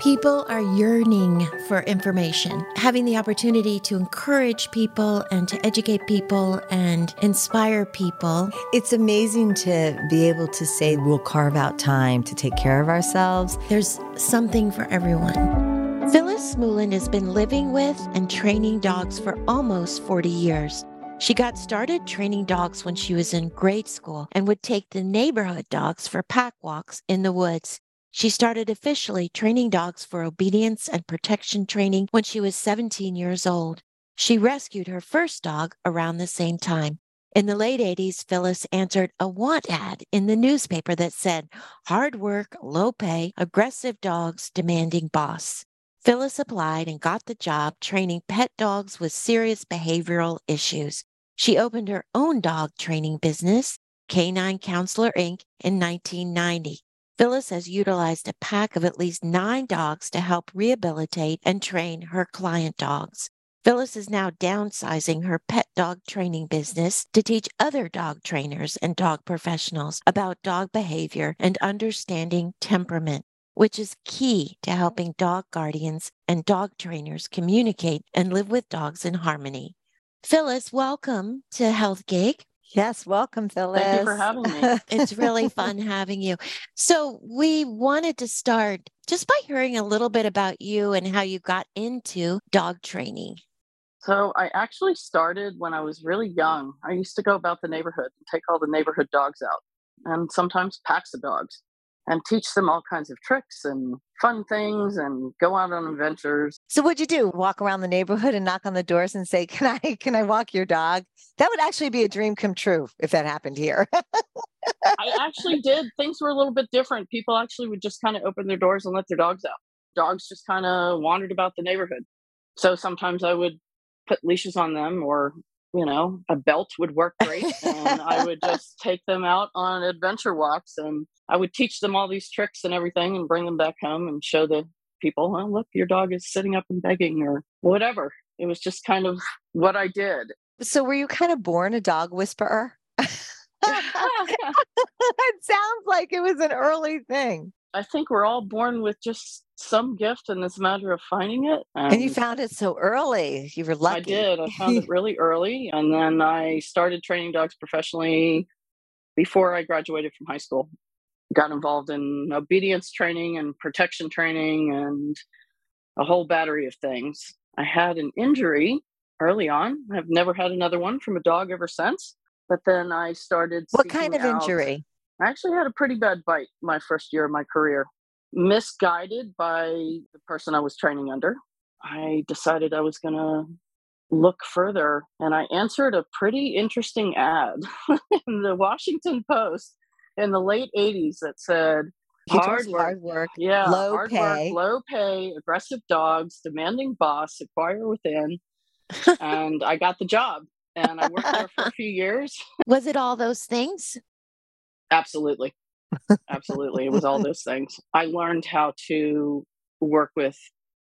People are yearning for information, having the opportunity to encourage people and to educate people and inspire people. It's amazing to be able to say we'll carve out time to take care of ourselves. There's something for everyone. Phyllis Smuland has been living with and training dogs for almost 40 years. She got started training dogs when she was in grade school and would take the neighborhood dogs for pack walks in the woods. She started officially training dogs for obedience and protection training when she was 17 years old. She rescued her first dog around the same time. In the late 80s, Phyllis answered a want ad in the newspaper that said, Hard work, low pay, aggressive dogs demanding boss. Phyllis applied and got the job training pet dogs with serious behavioral issues. She opened her own dog training business, Canine Counselor Inc., in 1990. Phyllis has utilized a pack of at least nine dogs to help rehabilitate and train her client dogs. Phyllis is now downsizing her pet dog training business to teach other dog trainers and dog professionals about dog behavior and understanding temperament, which is key to helping dog guardians and dog trainers communicate and live with dogs in harmony. Phyllis, welcome to Health Gig. Yes, welcome, Phyllis. Thank you for having me. it's really fun having you. So, we wanted to start just by hearing a little bit about you and how you got into dog training. So, I actually started when I was really young. I used to go about the neighborhood and take all the neighborhood dogs out and sometimes packs of dogs and teach them all kinds of tricks and fun things and go out on adventures. So what'd you do? Walk around the neighborhood and knock on the doors and say, "Can I can I walk your dog?" That would actually be a dream come true if that happened here. I actually did. Things were a little bit different. People actually would just kind of open their doors and let their dogs out. Dogs just kind of wandered about the neighborhood. So sometimes I would put leashes on them or you know, a belt would work great. and I would just take them out on adventure walks and I would teach them all these tricks and everything and bring them back home and show the people, oh, look, your dog is sitting up and begging or whatever. It was just kind of what I did. So were you kind of born a dog whisperer? it sounds like it was an early thing. I think we're all born with just some gift, and it's a matter of finding it. And, and you found it so early. You were lucky. I did. I found it really early, and then I started training dogs professionally before I graduated from high school got involved in obedience training and protection training and a whole battery of things. I had an injury early on. I've never had another one from a dog ever since. But then I started. What kind of out. injury? I actually had a pretty bad bite my first year of my career. Misguided by the person I was training under. I decided I was going to look further and I answered a pretty interesting ad in the Washington Post in the late 80s that said hard work, hard work, yeah, low hard pay, work, low pay, aggressive dogs, demanding boss, acquire within, and I got the job. And I worked there for a few years. Was it all those things? Absolutely. Absolutely. It was all those things. I learned how to work with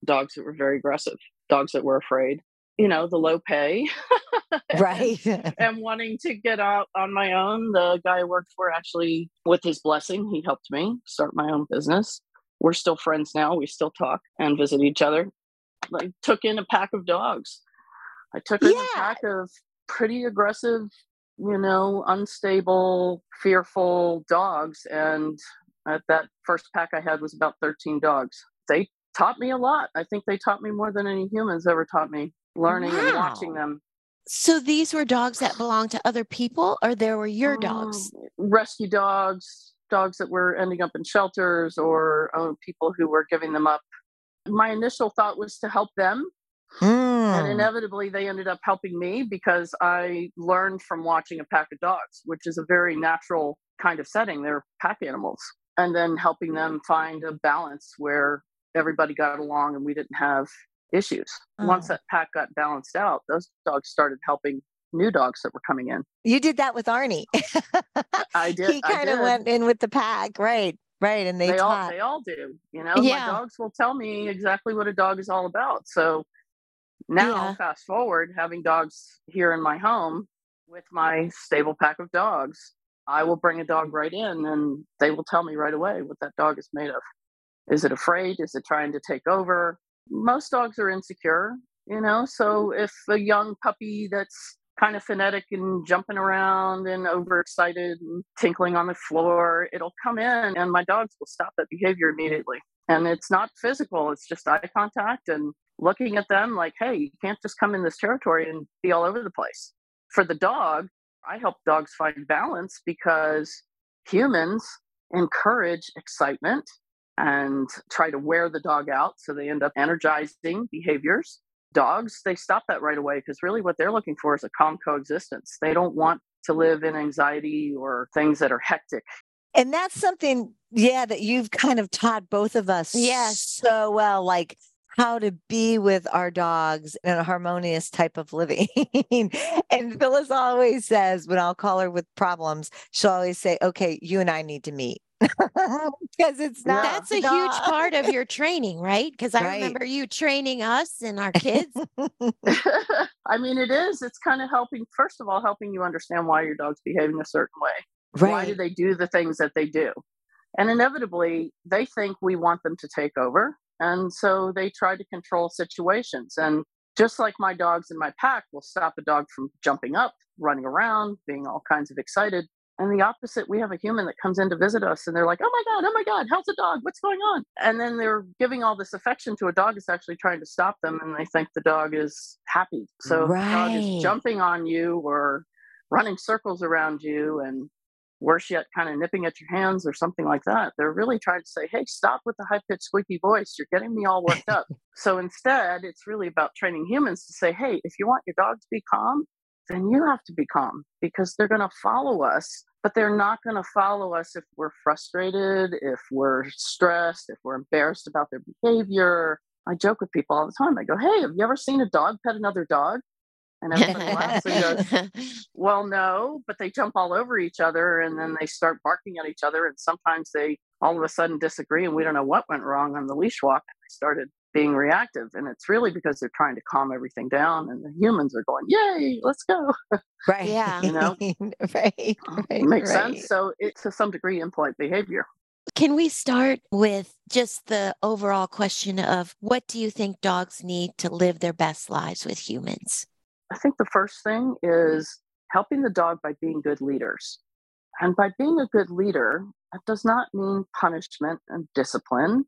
dogs that were very aggressive, dogs that were afraid, you know, the low pay. right. and wanting to get out on my own. The guy I worked for actually, with his blessing, he helped me start my own business. We're still friends now. We still talk and visit each other. I took in a pack of dogs. I took in yeah. a pack of pretty aggressive, you know, unstable, fearful dogs. And at that first pack I had was about 13 dogs. They taught me a lot. I think they taught me more than any humans ever taught me learning wow. and watching them. So these were dogs that belonged to other people, or there were your dogs? Um, rescue dogs, dogs that were ending up in shelters, or uh, people who were giving them up. My initial thought was to help them. Mm. And inevitably, they ended up helping me because I learned from watching a pack of dogs, which is a very natural kind of setting. They're pack animals. And then helping them find a balance where everybody got along and we didn't have issues. Oh. Once that pack got balanced out, those dogs started helping new dogs that were coming in. You did that with Arnie. I did. He kind of went in with the pack, right? Right, and they, they all they all do. You know, yeah. my dogs will tell me exactly what a dog is all about. So now, yeah. fast forward, having dogs here in my home with my stable pack of dogs, I will bring a dog right in, and they will tell me right away what that dog is made of Is it afraid? Is it trying to take over? Most dogs are insecure, you know. So if a young puppy that's kind of phonetic and jumping around and overexcited and tinkling on the floor, it'll come in and my dogs will stop that behavior immediately. And it's not physical, it's just eye contact and looking at them like, hey, you can't just come in this territory and be all over the place. For the dog, I help dogs find balance because humans encourage excitement and try to wear the dog out so they end up energizing behaviors. Dogs, they stop that right away because really what they're looking for is a calm coexistence. They don't want to live in anxiety or things that are hectic. And that's something, yeah, that you've kind of taught both of us yes. so well. Like how to be with our dogs in a harmonious type of living. and Phyllis always says, when I'll call her with problems, she'll always say, okay, you and I need to meet. Because it's not. That's a huge part of your training, right? Because I right. remember you training us and our kids. I mean, it is. It's kind of helping, first of all, helping you understand why your dog's behaving a certain way. Right. Why do they do the things that they do? And inevitably, they think we want them to take over. And so they try to control situations. And just like my dogs in my pack will stop a dog from jumping up, running around, being all kinds of excited. And the opposite, we have a human that comes in to visit us and they're like, oh my God, oh my God, how's the dog? What's going on? And then they're giving all this affection to a dog that's actually trying to stop them and they think the dog is happy. So right. the dog is jumping on you or running circles around you and worse yet, kind of nipping at your hands or something like that. They're really trying to say, hey, stop with the high pitched, squeaky voice. You're getting me all worked up. so instead, it's really about training humans to say, hey, if you want your dog to be calm, then you have to be calm because they're going to follow us, but they're not going to follow us if we're frustrated, if we're stressed, if we're embarrassed about their behavior. I joke with people all the time. I go, hey, have you ever seen a dog pet another dog? And everybody laughs and goes, Well, no, but they jump all over each other and then they start barking at each other. And sometimes they all of a sudden disagree and we don't know what went wrong on the leash walk. And they started being reactive. And it's really because they're trying to calm everything down and the humans are going, Yay, let's go. Right. Yeah. you know? right. right. It makes right. sense. So it's to some degree impolite behavior. Can we start with just the overall question of what do you think dogs need to live their best lives with humans? I think the first thing is helping the dog by being good leaders. And by being a good leader, that does not mean punishment and discipline.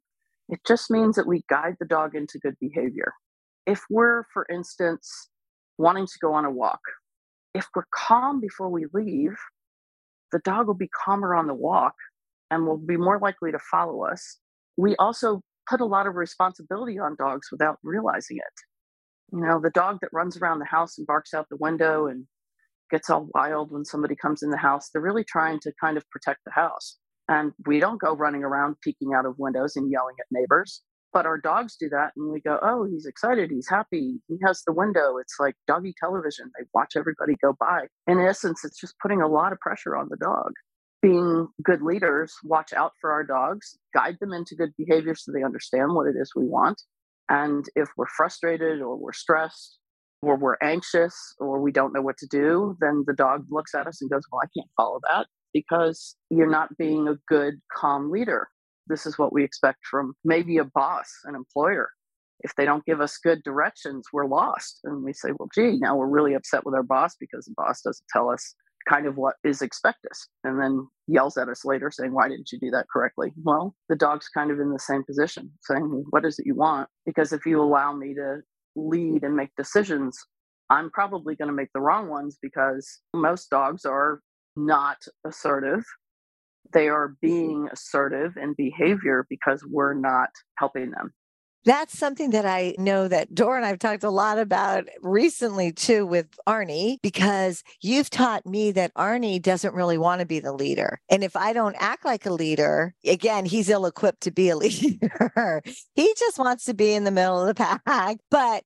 It just means that we guide the dog into good behavior. If we're, for instance, wanting to go on a walk, if we're calm before we leave, the dog will be calmer on the walk and will be more likely to follow us. We also put a lot of responsibility on dogs without realizing it. You know, the dog that runs around the house and barks out the window and gets all wild when somebody comes in the house, they're really trying to kind of protect the house. And we don't go running around peeking out of windows and yelling at neighbors. But our dogs do that, and we go, oh, he's excited, he's happy, he has the window. It's like doggy television. They watch everybody go by. In essence, it's just putting a lot of pressure on the dog. Being good leaders, watch out for our dogs, guide them into good behavior so they understand what it is we want, and if we're frustrated or we're stressed or we're anxious or we don't know what to do, then the dog looks at us and goes, Well, I can't follow that because you're not being a good, calm leader. This is what we expect from maybe a boss, an employer. If they don't give us good directions, we're lost. And we say, Well, gee, now we're really upset with our boss because the boss doesn't tell us kind of what is expected and then yells at us later saying why didn't you do that correctly? Well the dog's kind of in the same position saying what is it you want? Because if you allow me to lead and make decisions i'm probably going to make the wrong ones because most dogs are not assertive. They are being assertive in behavior because we're not helping them that's something that I know that Doro and I've talked a lot about recently too with Arnie, because you've taught me that Arnie doesn't really want to be the leader. And if I don't act like a leader, again, he's ill equipped to be a leader. he just wants to be in the middle of the pack. But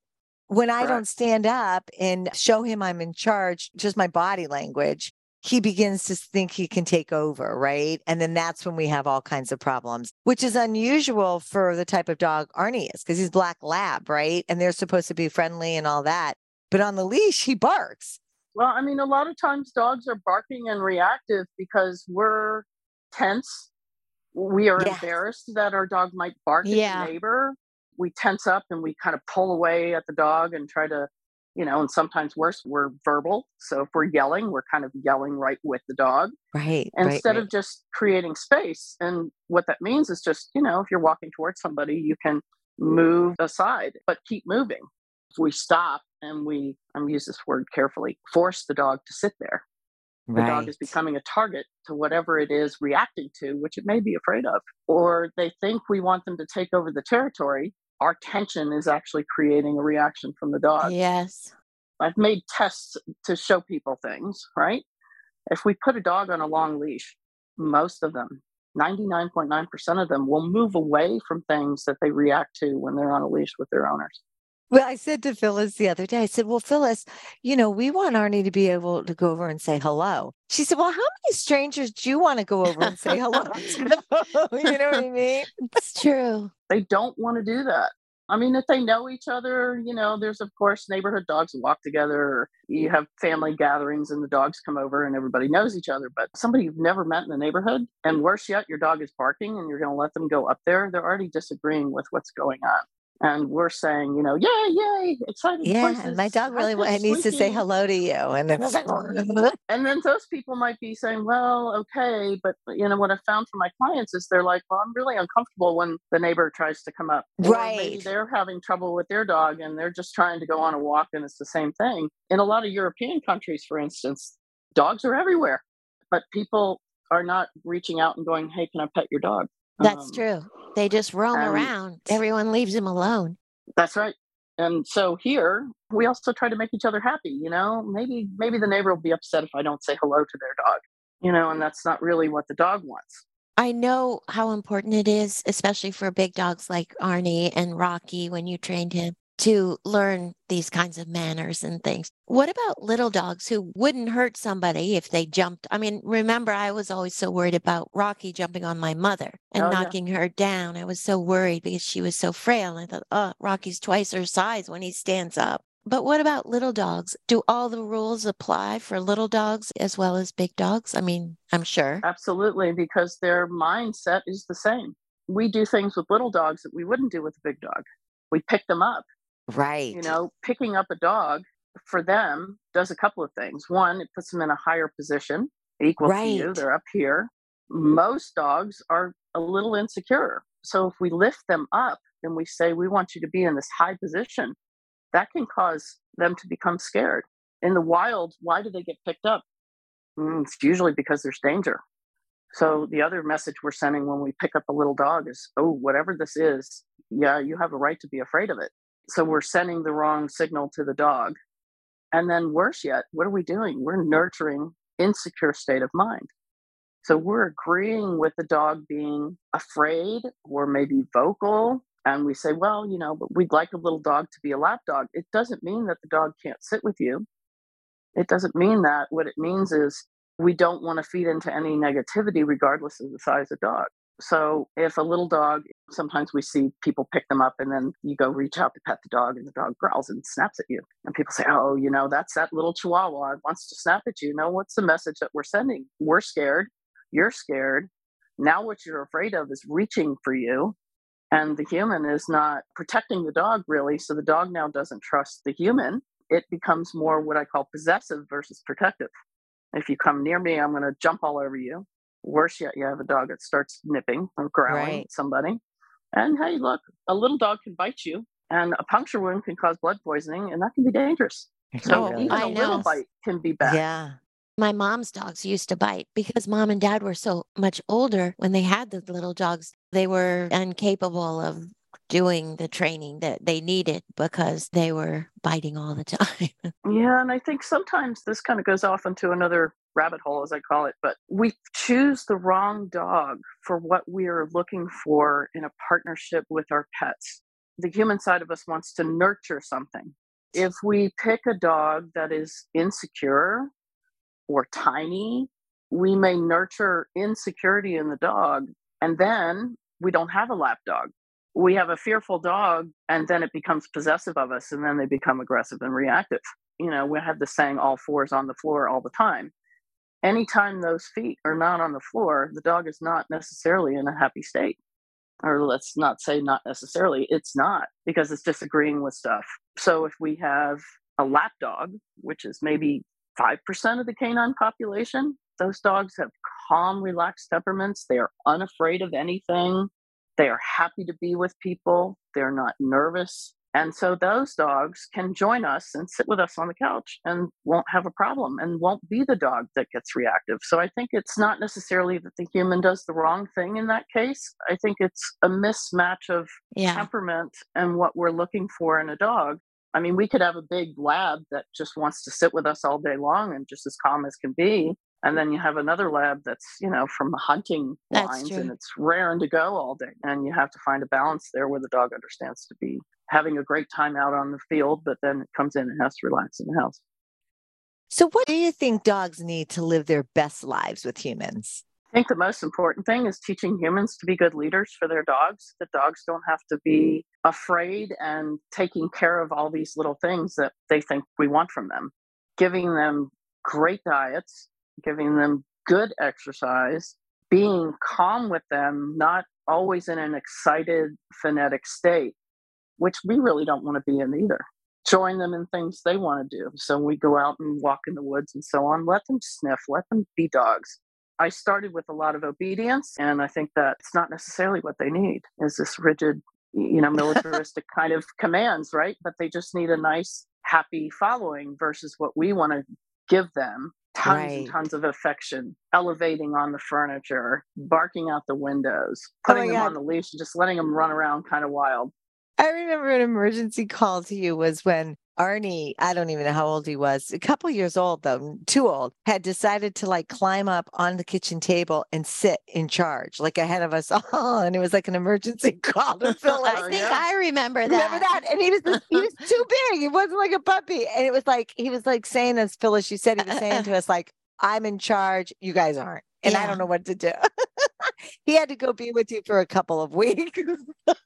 when I don't stand up and show him I'm in charge, just my body language, he begins to think he can take over, right? And then that's when we have all kinds of problems, which is unusual for the type of dog Arnie is because he's black lab, right? And they're supposed to be friendly and all that. But on the leash, he barks. Well, I mean, a lot of times dogs are barking and reactive because we're tense, We are Yes. embarrassed that our dog might bark Yeah. at the neighbor. We tense up and we kind of pull away at the dog and try to, you know, and sometimes worse, we're verbal. So if we're yelling, we're kind of yelling right with the dog Right. right, instead right. of just creating space. And what that means is just, you know, if you're walking towards somebody, you can move aside, but keep moving. If we stop and we, I'm use this word carefully, force the dog to sit there, the dog is becoming a target to whatever it is reacting to, which it may be afraid of. Or they think we want them to take over the territory. Our tension is actually creating a reaction from the dog. Yes. I've made tests to show people things, right? If we put a dog on a long leash, most of them, 99.9% of them, will move away from things that they react to when they're on a leash with their owners. Well, I said to Phyllis the other day, I said, Well, Phyllis, you know, we want Arnie to be able to go over and say hello. She said, Well, how many strangers do you want to go over and say hello you know what I mean? It's true. They don't want to do that. I mean, if they know each other, you know, there's of course neighborhood dogs who walk together. Or you have family gatherings and the dogs come over and everybody knows each other. But somebody you've never met in the neighborhood, and worse yet, your dog is barking and you're going to let them go up there, they're already disagreeing with what's going on. And we're saying, you know, yay, yay, exciting Yeah, places. my dog really needs to say hello to you. And then like, And then those people might be saying, well, okay, but you know what I found for my clients is they're like, well, I'm really uncomfortable when the neighbor tries to come up. Right. they're having trouble with their dog and they're just trying to go on a walk and it's the same thing. In a lot of European countries, for instance, dogs are everywhere, but people are not reaching out and going, hey, can I pet your dog? That's Um, true. They just roam and- around. Everyone leaves them alone. That's right. And so here we also try to make each other happy, you know. Maybe maybe the neighbor will be upset if I don't say hello to their dog. You know, and that's not really what the dog wants. I know how important it is, especially for big dogs like Arnie and Rocky when you trained him, to learn these kinds of manners and things. What about little dogs who wouldn't hurt somebody if they jumped? I mean, remember, I was always so worried about Rocky jumping on my mother and Oh, yeah. knocking her down. I was so worried because she was so frail. I thought, oh, Rocky's twice her size when he stands up. But what about little dogs? Do all the rules apply for little dogs as well as big dogs? I mean, I'm sure. Absolutely, because their mindset is the same. We do things with little dogs that we wouldn't do with a big dog. We pick them up. Right. You know, picking up a dog for them does a couple of things. One, it puts them in a higher position, equal to you. They're up here. Most dogs are a little insecure. So if we lift them up and we say, we want you to be in this high position, that can cause them to become scared. In the wild, why do they get picked up? Mm, it's usually because there's danger. So the other message we're sending when we pick up a little dog is, oh, whatever this is, yeah, you have a right to be afraid of it. So we're sending the wrong signal to the dog. And then worse yet, what are we doing? We're nurturing insecure state of mind. So we're agreeing with the dog being afraid or maybe vocal. And we say, well, you know, but we'd like a little dog to be a lap dog. It doesn't mean that the dog can't sit with you. It doesn't mean that. What it means is we don't want to feed into any negativity, regardless of the size of dog. So if a little dog, sometimes we see people pick them up and then you go reach out to pet the dog and the dog growls and snaps at you. And people say, oh, you know, that's that little chihuahua wants to snap at you. No, what's the message that we're sending? We're scared. You're scared. Now what you're afraid of is reaching for you. And the human is not protecting the dog really. So the dog now doesn't trust the human. It becomes more what I call possessive versus protective. If you come near me, I'm going to jump all over you. Worse yet, you have a dog that starts nipping or growling Right. at somebody. And hey, look, a little dog can bite you, and a puncture wound can cause blood poisoning, and that can be dangerous. So Oh, even I a little bite can be bad. Yeah. My mom's dogs used to bite because mom and dad were so much older when they had the little dogs. They were incapable of doing the training that they needed because they were biting all the time. Yeah, and I think sometimes this kind of goes off into another rabbit hole, as I call it, but we choose the wrong dog for what we are looking for in a partnership with our pets. The human side of us wants to nurture something. If we pick a dog that is insecure or tiny, we may nurture insecurity in the dog, and then we don't have a lap dog. We have a fearful dog, and then it becomes possessive of us, and then they become aggressive and reactive you know, we have the saying all fours on the floor all the time. anytime those feet are not on the floor, the dog is not necessarily in a happy state. Or let's not say not necessarily, it's not because it's disagreeing with stuff. So if we have a lap dog, which is maybe 5% of the canine population, those dogs have calm, relaxed temperaments. They are unafraid of anything. They are happy to be with people. They're not nervous. And so those dogs can join us and sit with us on the couch and won't have a problem and won't be the dog that gets reactive. So I think it's not necessarily that the human does the wrong thing in that case. I think it's a mismatch of yeah. temperament and what we're looking for in a dog. I mean, we could have a big lab that just wants to sit with us all day long and just as calm as can be and then you have another lab that's you know from the hunting that's lines true. and it's raring to go all day and you have to find a balance there where the dog understands to be having a great time out on the field but then it comes in and has to relax in the house so what do you think dogs need to live their best lives with humans I think the most important thing is teaching humans to be good leaders for their dogs. That dogs don't have to be afraid and taking care of all these little things that they think we want from them. Giving them great diets, giving them good exercise, being calm with them, not always in an excited, phonetic state, which we really don't want to be in either. Join them in things they want to do. So we go out and walk in the woods and so on. Let them sniff, let them be dogs. I started with a lot of obedience, and I think that's not necessarily what they need is this rigid, you know, militaristic kind of commands, right? But they just need a nice, happy following versus what we want to give them tons right. and tons of affection, elevating on the furniture, barking out the windows, oh putting oh them God. on the leash, and just letting them run around kind of wild. I remember an emergency call to you was when Arnie, I don't even know how old he was, a couple years old though, too old, had decided to like climb up on the kitchen table and sit in charge, like ahead of us all. And it was like an emergency call to Phil. I think yeah. I remember that. Remember that? And he was he was too big. He wasn't like a puppy. And it was like he was like saying, as Phyllis, you said, he was saying to us, like, I'm in charge, you guys aren't. And yeah. I don't know what to do. he had to go be with you for a couple of weeks.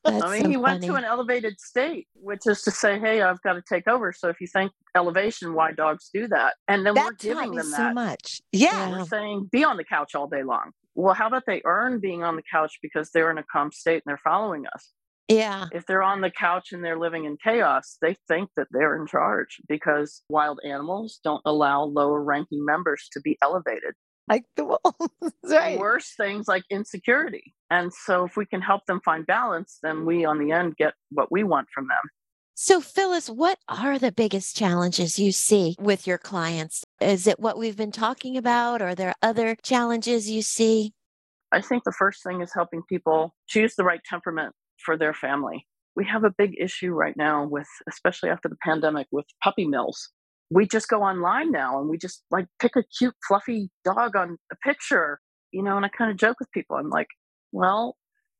I mean, so he went to an elevated state, which is to say, hey, I've got to take over. So if you think elevation, why dogs do that? And then that we're giving them that. so much. Yeah. We're saying, be on the couch all day long. Well, how about they earn being on the couch because they're in a calm state and they're following us? Yeah. If they're on the couch and they're living in chaos, they think that they're in charge because wild animals don't allow lower ranking members to be elevated like the wolves, right? Worse things like insecurity. And so if we can help them find balance, then we on the end get what we want from them. So, Phyllis, what are the biggest challenges you see with your clients? Is it what we've been talking about? Or are there other challenges you see? I think the first thing is helping people choose the right temperament for their family. We have a big issue right now with, especially after the pandemic, with puppy mills we just go online now and we just like pick a cute fluffy dog on a picture you know and i kind of joke with people. I'm like well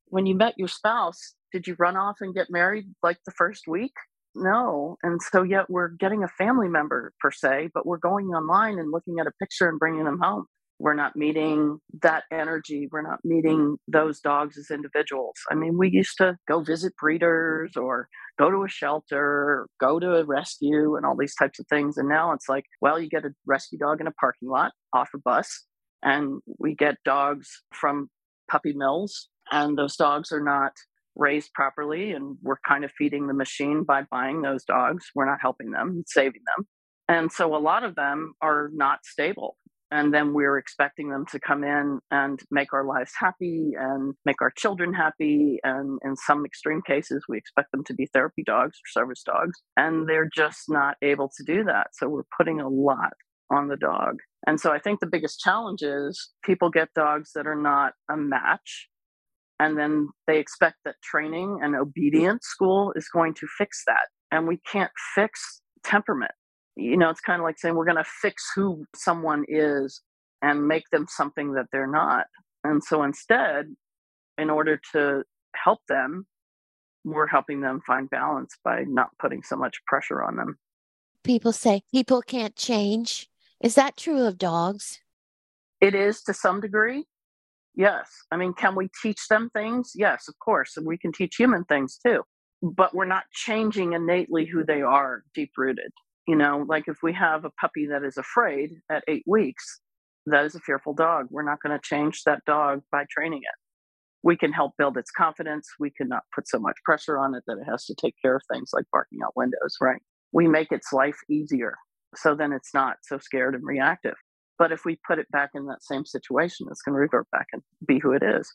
when you met your spouse did you run off and get married like the first week? No. And so yet we're getting a family member per se but we're going online and looking at a picture and bringing them home we're not meeting that energy we're not meeting mm. those dogs as individuals. I mean we used to go visit breeders or go to a shelter go to a rescue and all these types of things. And now it's like well you get a rescue dog in a parking lot off a bus and we get dogs from puppy mills and those dogs are not raised properly and we're kind of feeding the machine by buying those dogs. We're not helping them saving them. And so a lot of them are not stable and then we're expecting them to come in and make our lives happy and make our children happy. And in some extreme cases we expect them to be therapy dogs or service dogs and they're just not able to do that. So we're putting a lot on the dog. And so i think the biggest challenge is people get dogs that are not a match and then they expect that training and obedience school is going to fix that. And we can't fix temperament you know, it's kind of like saying we're going to fix who someone is and make them something that they're not. And so instead, in order to help them, we're helping them find balance by not putting so much pressure on them. People say people can't change. Is that true of dogs? It is to some degree. Yes. I mean, can we teach them things? Yes, of course. And we can teach human things too. But we're not changing innately who they are deep rooted. You know, like if we have a puppy that is afraid at eight weeks, that is a fearful dog. We're not going to change that dog by training it. We can help build its confidence. We cannot put so much pressure on it that it has to take care of things like barking out windows, right? We make its life easier so then it's not so scared and reactive. But if we put it back in that same situation, it's going to revert back and be who it is.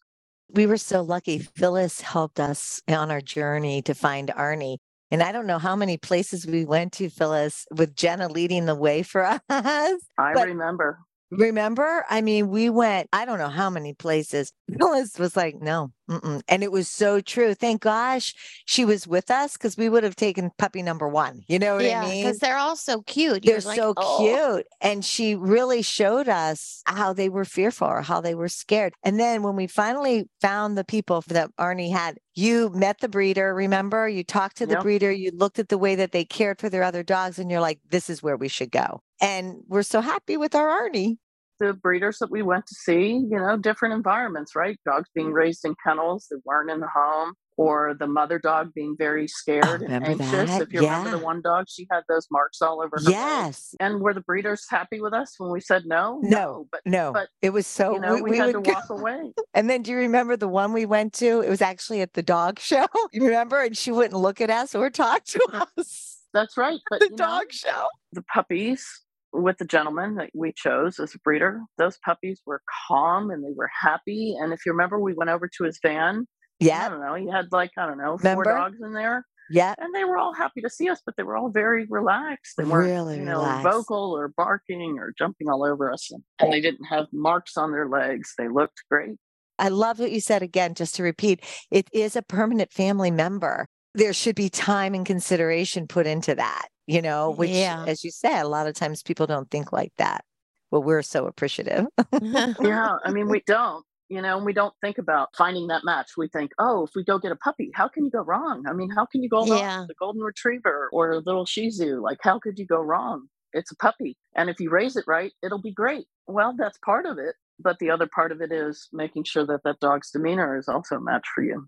We were so lucky. Phyllis helped us on our journey to find Arnie. And I don't know how many places we went to, Phyllis, with Jenna leading the way for us. I but remember. Remember? I mean, we went, I don't know how many places. Phyllis was like, no. Mm-mm. And it was so true. Thank gosh she was with us because we would have taken puppy number one. You know what yeah, I mean? Because they're all so cute. You're they're like, so oh. cute. And she really showed us how they were fearful or how they were scared. And then when we finally found the people that Arnie had, you met the breeder, remember? You talked to the yep. breeder, you looked at the way that they cared for their other dogs, and you're like, this is where we should go. And we're so happy with our Arnie the breeders that we went to see, you know, different environments, right? Dogs being mm-hmm. raised in kennels that weren't in the home, or the mother dog being very oh, scared and anxious. That? If you yeah. remember the one dog, she had those marks all over her. Yes. And were the breeders happy with us when we said no? No, no but no. But it was so you know, we, we, we had to go. walk away. And then do you remember the one we went to? It was actually at the dog show. You remember? And she wouldn't look at us or talk to us. That's right. But the dog know, show. The puppies with the gentleman that we chose as a breeder, those puppies were calm and they were happy. And if you remember, we went over to his van. Yeah. I don't know. He had like, I don't know, remember? four dogs in there. Yeah. And they were all happy to see us, but they were all very relaxed. They weren't, really you know, relaxed. vocal or barking or jumping all over us. And, and they didn't have marks on their legs. They looked great. I love what you said again, just to repeat, it is a permanent family member. There should be time and consideration put into that you know, which, yeah. as you said, a lot of times people don't think like that. But we're so appreciative. yeah. I mean, we don't, you know, and we don't think about finding that match. We think, oh, if we go get a puppy, how can you go wrong? I mean, how can you go wrong yeah. with a golden retriever or a little Shih Tzu? Like, how could you go wrong? It's a puppy. And if you raise it right, it'll be great. Well, that's part of it. But the other part of it is making sure that that dog's demeanor is also a match for you.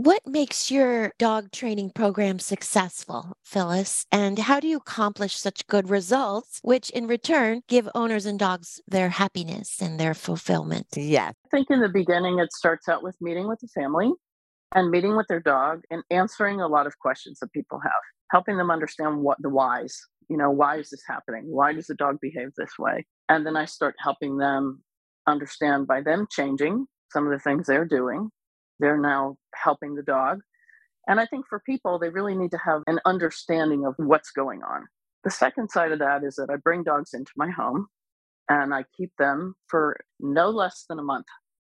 What makes your dog training program successful, Phyllis? And how do you accomplish such good results, which in return give owners and dogs their happiness and their fulfillment? Yes. I think in the beginning, it starts out with meeting with the family and meeting with their dog and answering a lot of questions that people have, helping them understand what the whys. You know, why is this happening? Why does the dog behave this way? And then I start helping them understand by them changing some of the things they're doing they're now helping the dog. And I think for people, they really need to have an understanding of what's going on. The second side of that is that I bring dogs into my home and I keep them for no less than a month.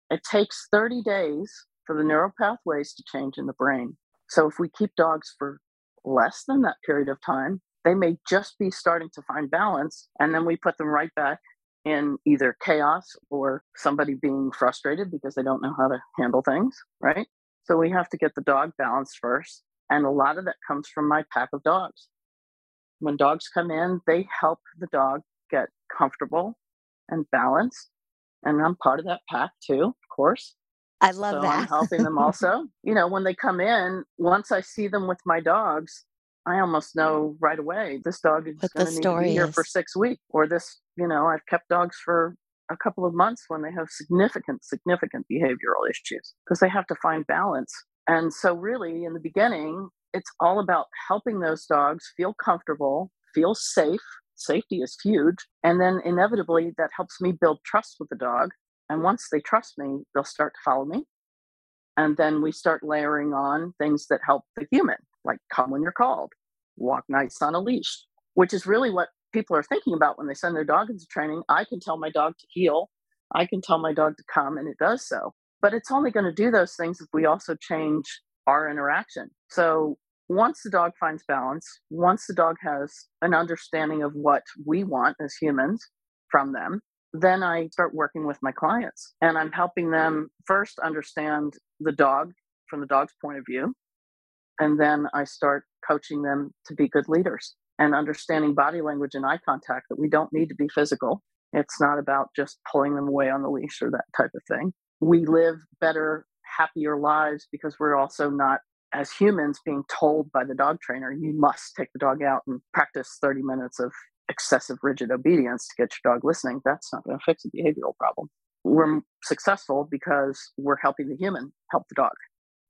It takes 30 days for the neural pathways to change in the brain. So if we keep dogs for less than that period of time, they may just be starting to find balance. And then we put them right back in either chaos or somebody being frustrated because they don't know how to handle things, right? So we have to get the dog balanced first. And a lot of that comes from my pack of dogs. When dogs come in, they help the dog get comfortable and balanced. And I'm part of that pack too, of course. I love so that. I'm helping them also. you know, when they come in, once I see them with my dogs, I almost know right away this dog is going to need to be here is. for six weeks, or this, you know, I've kept dogs for a couple of months when they have significant, significant behavioral issues because they have to find balance. And so, really, in the beginning, it's all about helping those dogs feel comfortable, feel safe. Safety is huge. And then, inevitably, that helps me build trust with the dog. And once they trust me, they'll start to follow me. And then we start layering on things that help the human like come when you're called, walk nights on a leash, which is really what people are thinking about when they send their dog into training. I can tell my dog to heel, I can tell my dog to come, and it does so. But it's only going to do those things if we also change our interaction. So once the dog finds balance, once the dog has an understanding of what we want as humans from them, then I start working with my clients and I'm helping them first understand the dog from the dog's point of view. And then I start coaching them to be good leaders and understanding body language and eye contact that we don't need to be physical. It's not about just pulling them away on the leash or that type of thing. We live better, happier lives because we're also not, as humans, being told by the dog trainer, you must take the dog out and practice 30 minutes of excessive rigid obedience to get your dog listening, that's not going to fix a behavioral problem. We're successful because we're helping the human help the dog.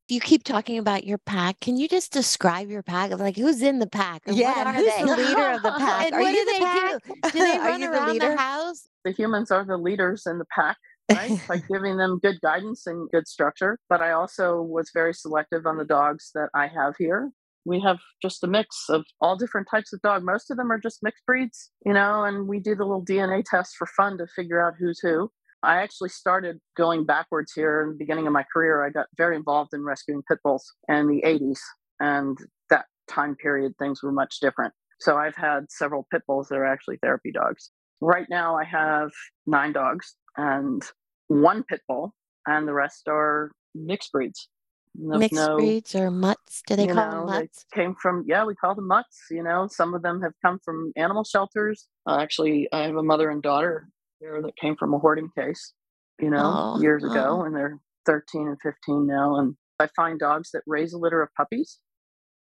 You keep talking about your pack. Can you just describe your pack? Like who's in the pack? And yeah, who's they? the leader of the pack? and are what do they pack? do? Do they run around the, the house? The humans are the leaders in the pack right? like giving them good guidance and good structure. But I also was very selective on the dogs that I have here. We have just a mix of all different types of dog. Most of them are just mixed breeds, you know, and we do the little DNA test for fun to figure out who's who. I actually started going backwards here in the beginning of my career. I got very involved in rescuing pit bulls in the 80s, and that time period, things were much different. So I've had several pit bulls that are actually therapy dogs. Right now, I have nine dogs, and one pit bull, and the rest are mixed breeds. No, mixed no, breeds or mutts? Do they call know, them mutts? came from yeah, we call them mutts. You know, some of them have come from animal shelters. Uh, actually, I have a mother and daughter there that came from a hoarding case. You know, oh, years ago, oh. and they're 13 and 15 now. And I find dogs that raise a litter of puppies.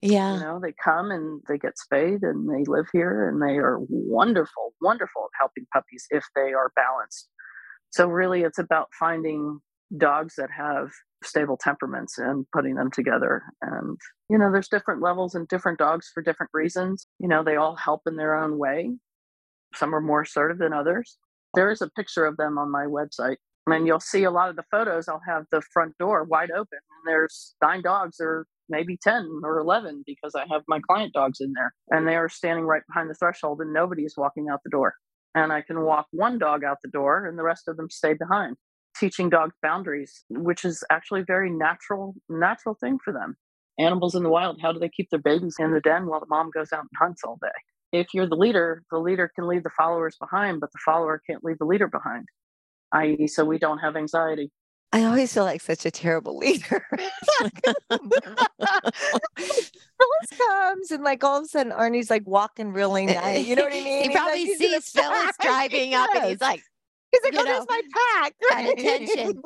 Yeah. You know, they come and they get spayed and they live here and they are wonderful, wonderful at helping puppies if they are balanced so really it's about finding dogs that have stable temperaments and putting them together and you know there's different levels and different dogs for different reasons you know they all help in their own way some are more assertive than others there is a picture of them on my website and you'll see a lot of the photos i'll have the front door wide open and there's nine dogs or maybe 10 or 11 because i have my client dogs in there and they are standing right behind the threshold and nobody is walking out the door and I can walk one dog out the door and the rest of them stay behind. Teaching dogs boundaries, which is actually a very natural, natural thing for them. Animals in the wild, how do they keep their babies in the den while the mom goes out and hunts all day? If you're the leader, the leader can leave the followers behind, but the follower can't leave the leader behind, i.e., so we don't have anxiety. I always feel like such a terrible leader. Phyllis comes and like all of a sudden Arnie's like walking really nice. You know what I mean? he he's probably like, sees Phyllis driving up and he's like, he's like, oh, know, my pack. attention.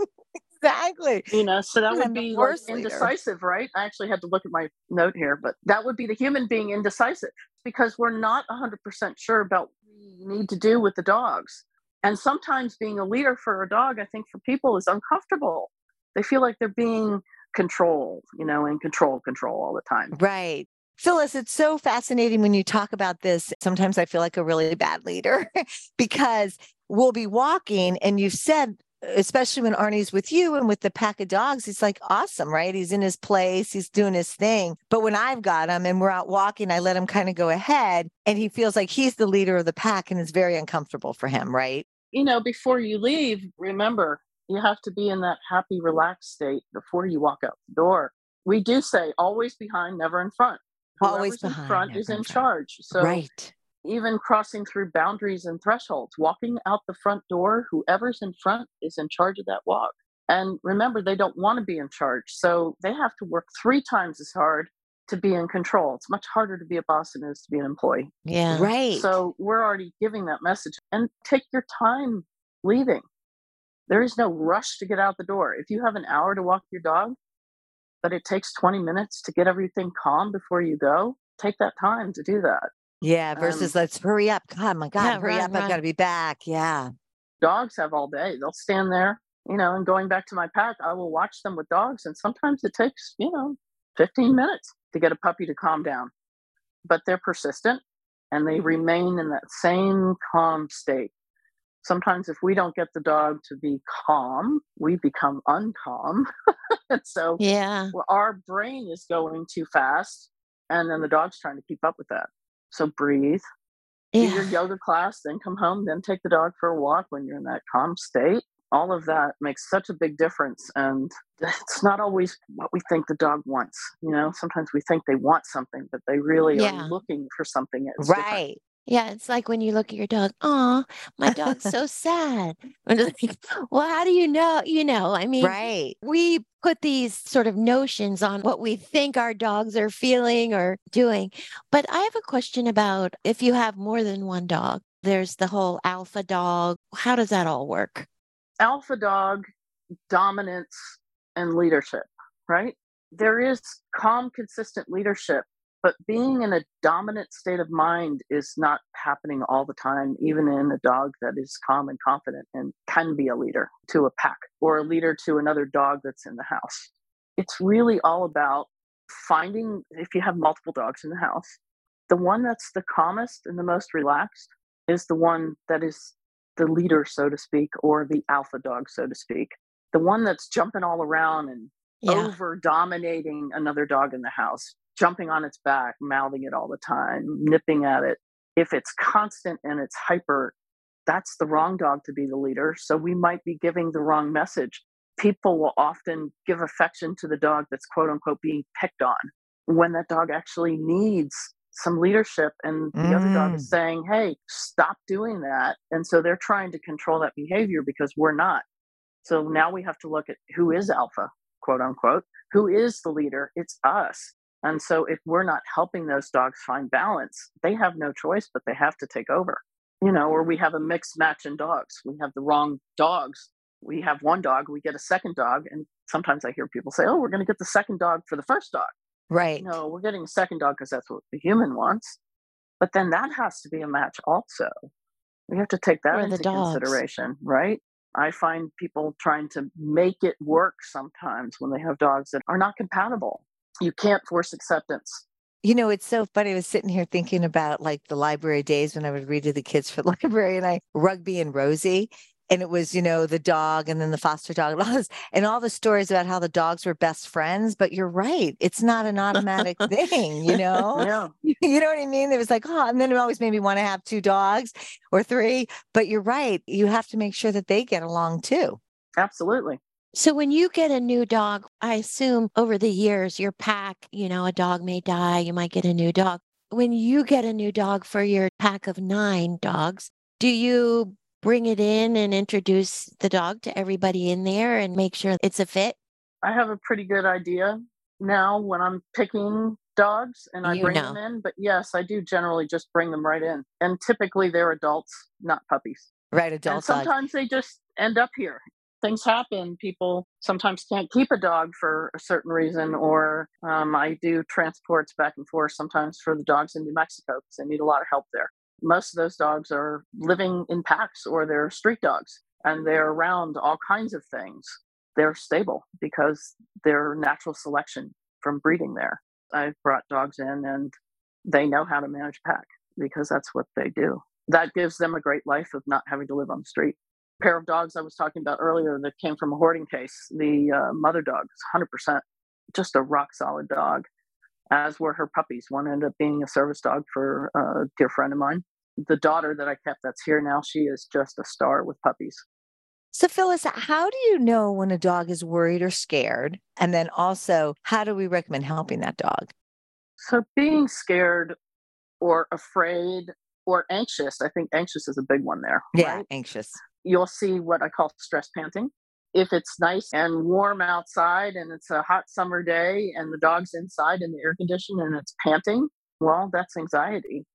exactly. You know, so that would be like indecisive, right? I actually had to look at my note here, but that would be the human being indecisive because we're not 100% sure about what we need to do with the dogs. And sometimes being a leader for a dog, I think for people is uncomfortable. They feel like they're being controlled, you know, and control, control all the time. Right. Phyllis, it's so fascinating when you talk about this. Sometimes I feel like a really bad leader because we'll be walking and you've said, especially when Arnie's with you and with the pack of dogs, he's like awesome, right? He's in his place, he's doing his thing. But when I've got him and we're out walking, I let him kind of go ahead and he feels like he's the leader of the pack and it's very uncomfortable for him, right? you know, before you leave, remember you have to be in that happy, relaxed state before you walk out the door. We do say always behind, never in front. Whoever's always behind, in front is in, in charge. So right. Even crossing through boundaries and thresholds, walking out the front door, whoever's in front is in charge of that walk. And remember, they don't want to be in charge. So they have to work three times as hard to be in control. It's much harder to be a boss than it is to be an employee. Yeah. Right. So we're already giving that message and take your time leaving. There is no rush to get out the door. If you have an hour to walk your dog, but it takes 20 minutes to get everything calm before you go, take that time to do that. Yeah. Versus um, let's hurry up. God, my God, yeah, hurry run, up. Run. I've got to be back. Yeah. Dogs have all day. They'll stand there, you know, and going back to my pack, I will watch them with dogs. And sometimes it takes, you know, 15 minutes to get a puppy to calm down. But they're persistent and they mm-hmm. remain in that same calm state. Sometimes, if we don't get the dog to be calm, we become uncalm. and so, yeah, our brain is going too fast, and then the dog's trying to keep up with that. So, breathe, yeah. do your yoga class, then come home, then take the dog for a walk when you're in that calm state all of that makes such a big difference and it's not always what we think the dog wants you know sometimes we think they want something but they really yeah. are looking for something right different. Yeah, it's like when you look at your dog, oh, my dog's so sad. well, how do you know? You know, I mean, right. we put these sort of notions on what we think our dogs are feeling or doing. But I have a question about if you have more than one dog, there's the whole alpha dog. How does that all work? alpha dog dominance and leadership, right? There is calm, consistent leadership, But being mm-hmm. in a dominant state of mind is not happening all the time, even in a dog that is calm and confident and can be a leader to a pack or a leader to another dog that's in the house. It's really all about finding, if you have multiple dogs in the house, the one that's the calmest and the most relaxed is the one that is the leader, so to speak, or the alpha dog, so to speak. The one that's jumping all around and yeah. over dominating another dog in the house, jumping on its back, mouthing it all the time, nipping at it. If it's constant and it's hyper, that's the wrong dog to be the leader. So we might be giving the wrong message. People will often give affection to the dog that's quote unquote being picked on when that dog actually needs some leadership and the mm. other dog is mm. saying hey stop doing that and so they're trying to control that behavior because we're not so now we have to look at who is alpha quote unquote who is the leader it's us and so if we're not helping those dogs find balance they have no choice but they have to take over you know or we have a mixed match in dogs we have the wrong dogs we have one dog we get a second dog and sometimes i hear people say oh we're going to get the second dog for the first dog Right. No, we're getting a second dog because that's what the human wants. But then that has to be a match also. We have to take that into consideration, right? I find people trying to make it work sometimes when they have dogs that are not compatible. You can't force acceptance. You know, it's so funny. I was sitting here thinking about like the library days when I would read to the kids for the library and I Rugby and Rosie and it was you know the dog and then the foster dog and all this and all the stories about how the dogs were best friends but you're right it's not an automatic thing you know yeah. you know what i mean it was like oh and then it always made me want to have two dogs or three but you're right you have to make sure that they get along too absolutely so when you get a new dog i assume over the years your pack you know a dog may die you might get a new dog when you get a new dog for your pack of nine dogs do you bring it in and introduce the dog to everybody in there and make sure it's a fit? I have a pretty good idea now when I'm picking dogs and I you bring know. them in. But yes, I do generally just bring them right in. And typically they're adults, not puppies. Right, adults. And sometimes they just end up here. Things happen. People sometimes can't keep a dog for a certain reason, or um, I do transports back and forth sometimes for the dogs in New Mexico because they need a lot of help there most of those dogs are living in packs or they're street dogs and they're around all kinds of things. They're stable because they're natural selection from breeding there. I've brought dogs in and they know how to manage pack because that's what they do. That gives them a great life of not having to live on the street. Pair of dogs I was talking about earlier that came from a hoarding case, the uh, mother dog is 100% just a rock solid dog as were her puppies. One ended up being a service dog for a dear friend of mine. The daughter that I kept that's here now, she is just a star with puppies. So, Phyllis, how do you know when a dog is worried or scared? And then also, how do we recommend helping that dog? So, being scared or afraid or anxious, I think anxious is a big one there. Yeah, right? anxious. You'll see what I call stress panting if it's nice and warm outside and it's a hot summer day and the dog's inside in the air condition and it's panting, well, that's anxiety.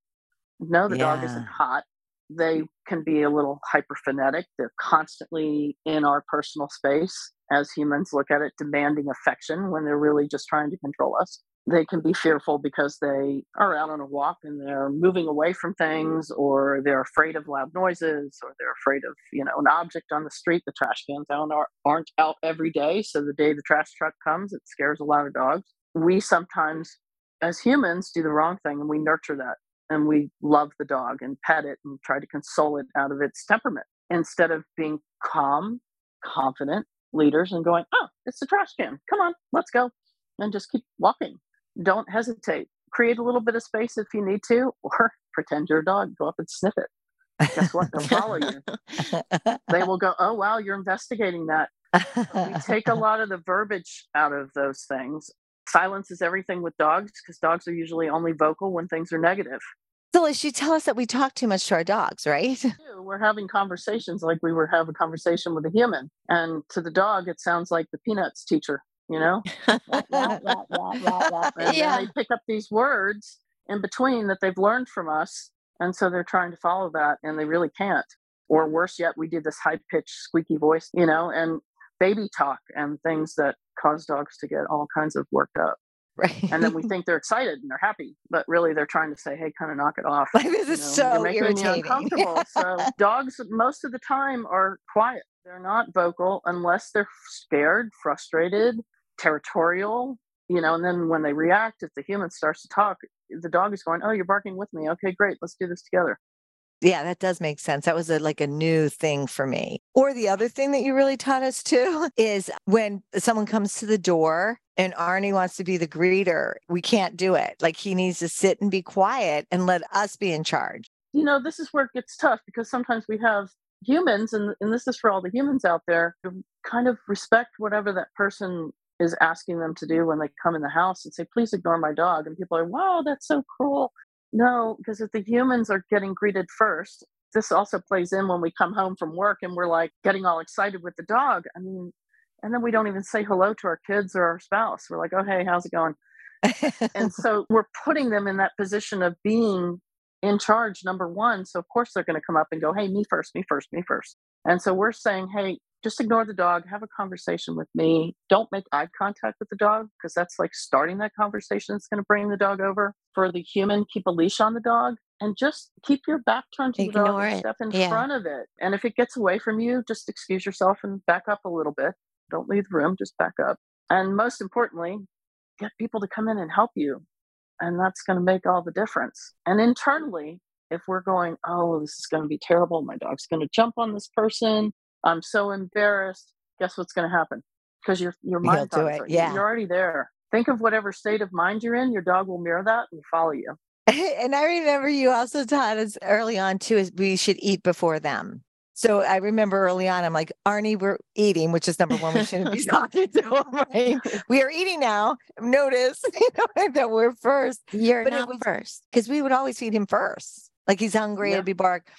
No, the yeah. dog isn't hot. They can be a little hyperphonetic. They're constantly in our personal space as humans look at it, demanding affection when they're really just trying to control us they can be fearful because they are out on a walk and they're moving away from things or they're afraid of loud noises or they're afraid of you know an object on the street. The trash cans aren't out every day so the day the trash truck comes it scares a lot of dogs. We sometimes as humans do the wrong thing and we nurture that and we love the dog and pet it and try to console it out of its temperament. Instead of being calm confident leaders and going oh it's the trash can. Come on let's go and just keep walking don't hesitate. Create a little bit of space if you need to, or pretend you're a dog. Go up and sniff it. Guess what? They'll follow you. they will go, oh, wow, you're investigating that. we take a lot of the verbiage out of those things. Silence is everything with dogs because dogs are usually only vocal when things are negative. So, you tell us that we talk too much to our dogs, right? We're having conversations like we were having a conversation with a human. And to the dog, it sounds like the Peanuts teacher you know? yeah. they pick up these words in between that they've learned from us. And so they're trying to follow that and they really can't. Or worse yet, we did this high pitched, squeaky voice, you know, and baby talk and things that cause dogs to get all kinds of worked up. Right. And then we think they're excited and they're happy, but really they're trying to say, "Hey, kind of knock it off." like this You is know, so you're making me irritating. uncomfortable. so dogs most of the time are quiet. They're not vocal unless they're scared, frustrated, territorial. You know, and then when they react, if the human starts to talk, the dog is going, "Oh, you're barking with me. Okay, great. Let's do this together." Yeah, that does make sense. That was a, like a new thing for me. Or the other thing that you really taught us too is when someone comes to the door and Arnie wants to be the greeter, we can't do it. Like he needs to sit and be quiet and let us be in charge. you know, this is where it gets tough because sometimes we have humans, and, and this is for all the humans out there, to kind of respect whatever that person is asking them to do when they come in the house and say, please ignore my dog. And people are, wow, that's so cruel. No, because if the humans are getting greeted first, this also plays in when we come home from work and we're like getting all excited with the dog. I mean, and then we don't even say hello to our kids or our spouse. We're like, oh, hey, how's it going? and so we're putting them in that position of being in charge number one so of course they're going to come up and go hey me first me first me first and so we're saying hey just ignore the dog have a conversation with me. Don't make eye contact with the dog because that's like starting that conversation that's going to bring the dog over. For the human keep a leash on the dog and just keep your back turned to the dog and step in Yeah. front of it. And if it gets away from you just excuse yourself and back up a little bit. Don't leave the room just back up. And most importantly get people to come in and help you and that's going to make all the difference. And internally if we're going oh this is going to be terrible. My dog's going to jump on this person i'm so embarrassed guess what's going to happen because your your mind do thought is it, yeah. you're already there think of whatever state of mind you're in your dog will mirror that and follow you and I remember you also taught us early on too is we should eat before them. So I remember early on, I'm like, Arnie, we're eating, which is number one. We shouldn't be talking to him, right? We are eating now. Notice, you know, that we're first You're But not was- first because we would always feed him first. Like he's hungry, Yeah. it'd be bark.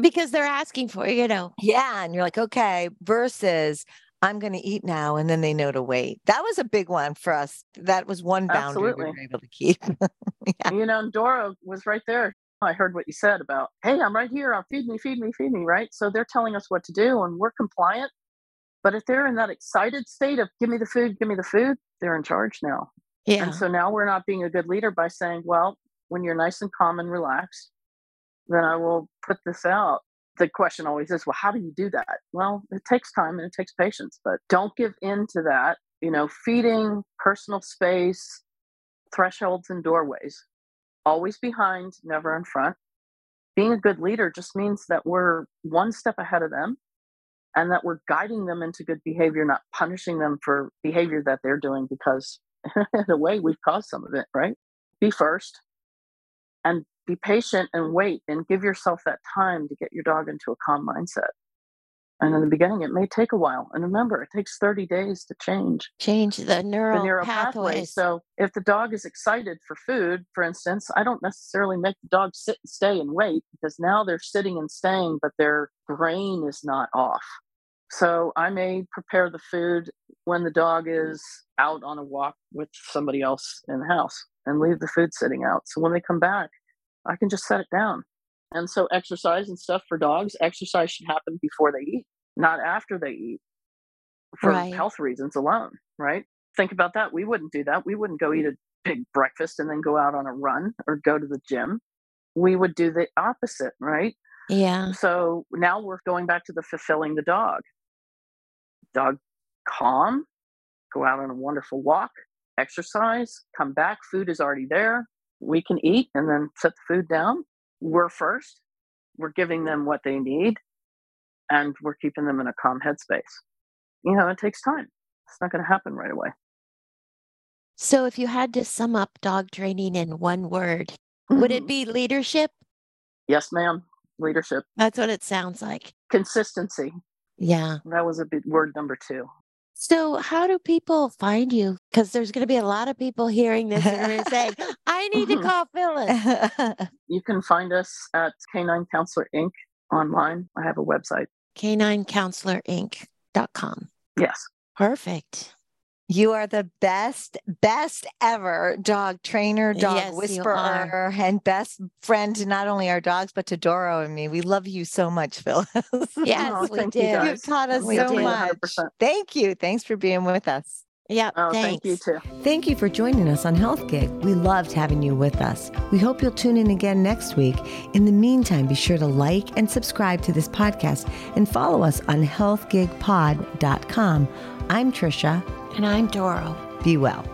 Because they're asking for you know. Yeah. And you're like, okay, versus I'm going to eat now. And then they know to wait. That was a big one for us. That was one boundary we Absolutely. were able to keep. yeah. you know and Doro was right there i heard what you said about hey i'm right here i'll feed me feed me feed me right so they're telling us what to do and we're compliant but if they're in that excited state of give me the food give me the food they're in charge now Yeah. And so now we're not being a good leader by saying, well, when you're nice and calm and relaxed, then I will put this out. The question always is, well, how do you do that? Well, it takes time and it takes patience, but don't give in to that. You know, feeding, personal space, thresholds, and doorways. Always behind, never in front. Being a good leader just means that we're one step ahead of them and that we're guiding them into good behavior, not punishing them for behavior that they're doing because in a way we've caused some of it right be first and be patient and wait and give yourself that time to get your dog into a calm mindset. And in the beginning it may take a while and remember it takes 30 days to change Change the the neural, pathway. pathways. so if the dog is excited for food for instance i don't necessarily make the dog sit and stay and wait because now they're sitting and staying but their brain is not off. So i may prepare the food when the dog is out on a walk with somebody else in the house and leave the food sitting out. So when they come back i can just set it down. And so exercise and stuff for dogs exercise should happen before they eat not after they eat for Right. health reasons alone right? Think about that. We wouldn't do that. We wouldn't go eat a big breakfast and then go out on a run or go to the gym. We would do the opposite right? Yeah. so now we're going back to the fulfilling the dog. Dog calm go out on a wonderful walk exercise come back food is already there we can eat and then set the food down. We're first. We're giving them what they need and we're keeping them in a calm headspace. You know it takes time. It's not going to happen right away. So if you had to sum up dog training in one word, would it mm-hmm. be leadership? yes ma'am. Leadership. That's what it sounds like. consistency. Yeah. that was a big word number two So how do people find you? Because there's going to be a lot of people hearing this and they're saying, I need to Mhm. call Phyllis. you can find us at canine counselor inc online i have a website caninecounselorinc.com. yes Perfect. You are the best, best ever dog trainer, dog Yes, whisperer, and best friend to not only our dogs, but to Doro and me. We love you so much, Phyllis. Yes, Oh, we thank do. You You've taught us We so do. much. 100%. Thank you. Thanks for being with us. Yeah. Oh, thanks. thank you too. Thank you for joining us on Health Gig. We loved having you with us. We hope you'll tune in again next week. In the meantime, be sure to like and subscribe to this podcast and follow us on healthgigpod.com. I'm Tricia. And I'm Doro. Be well.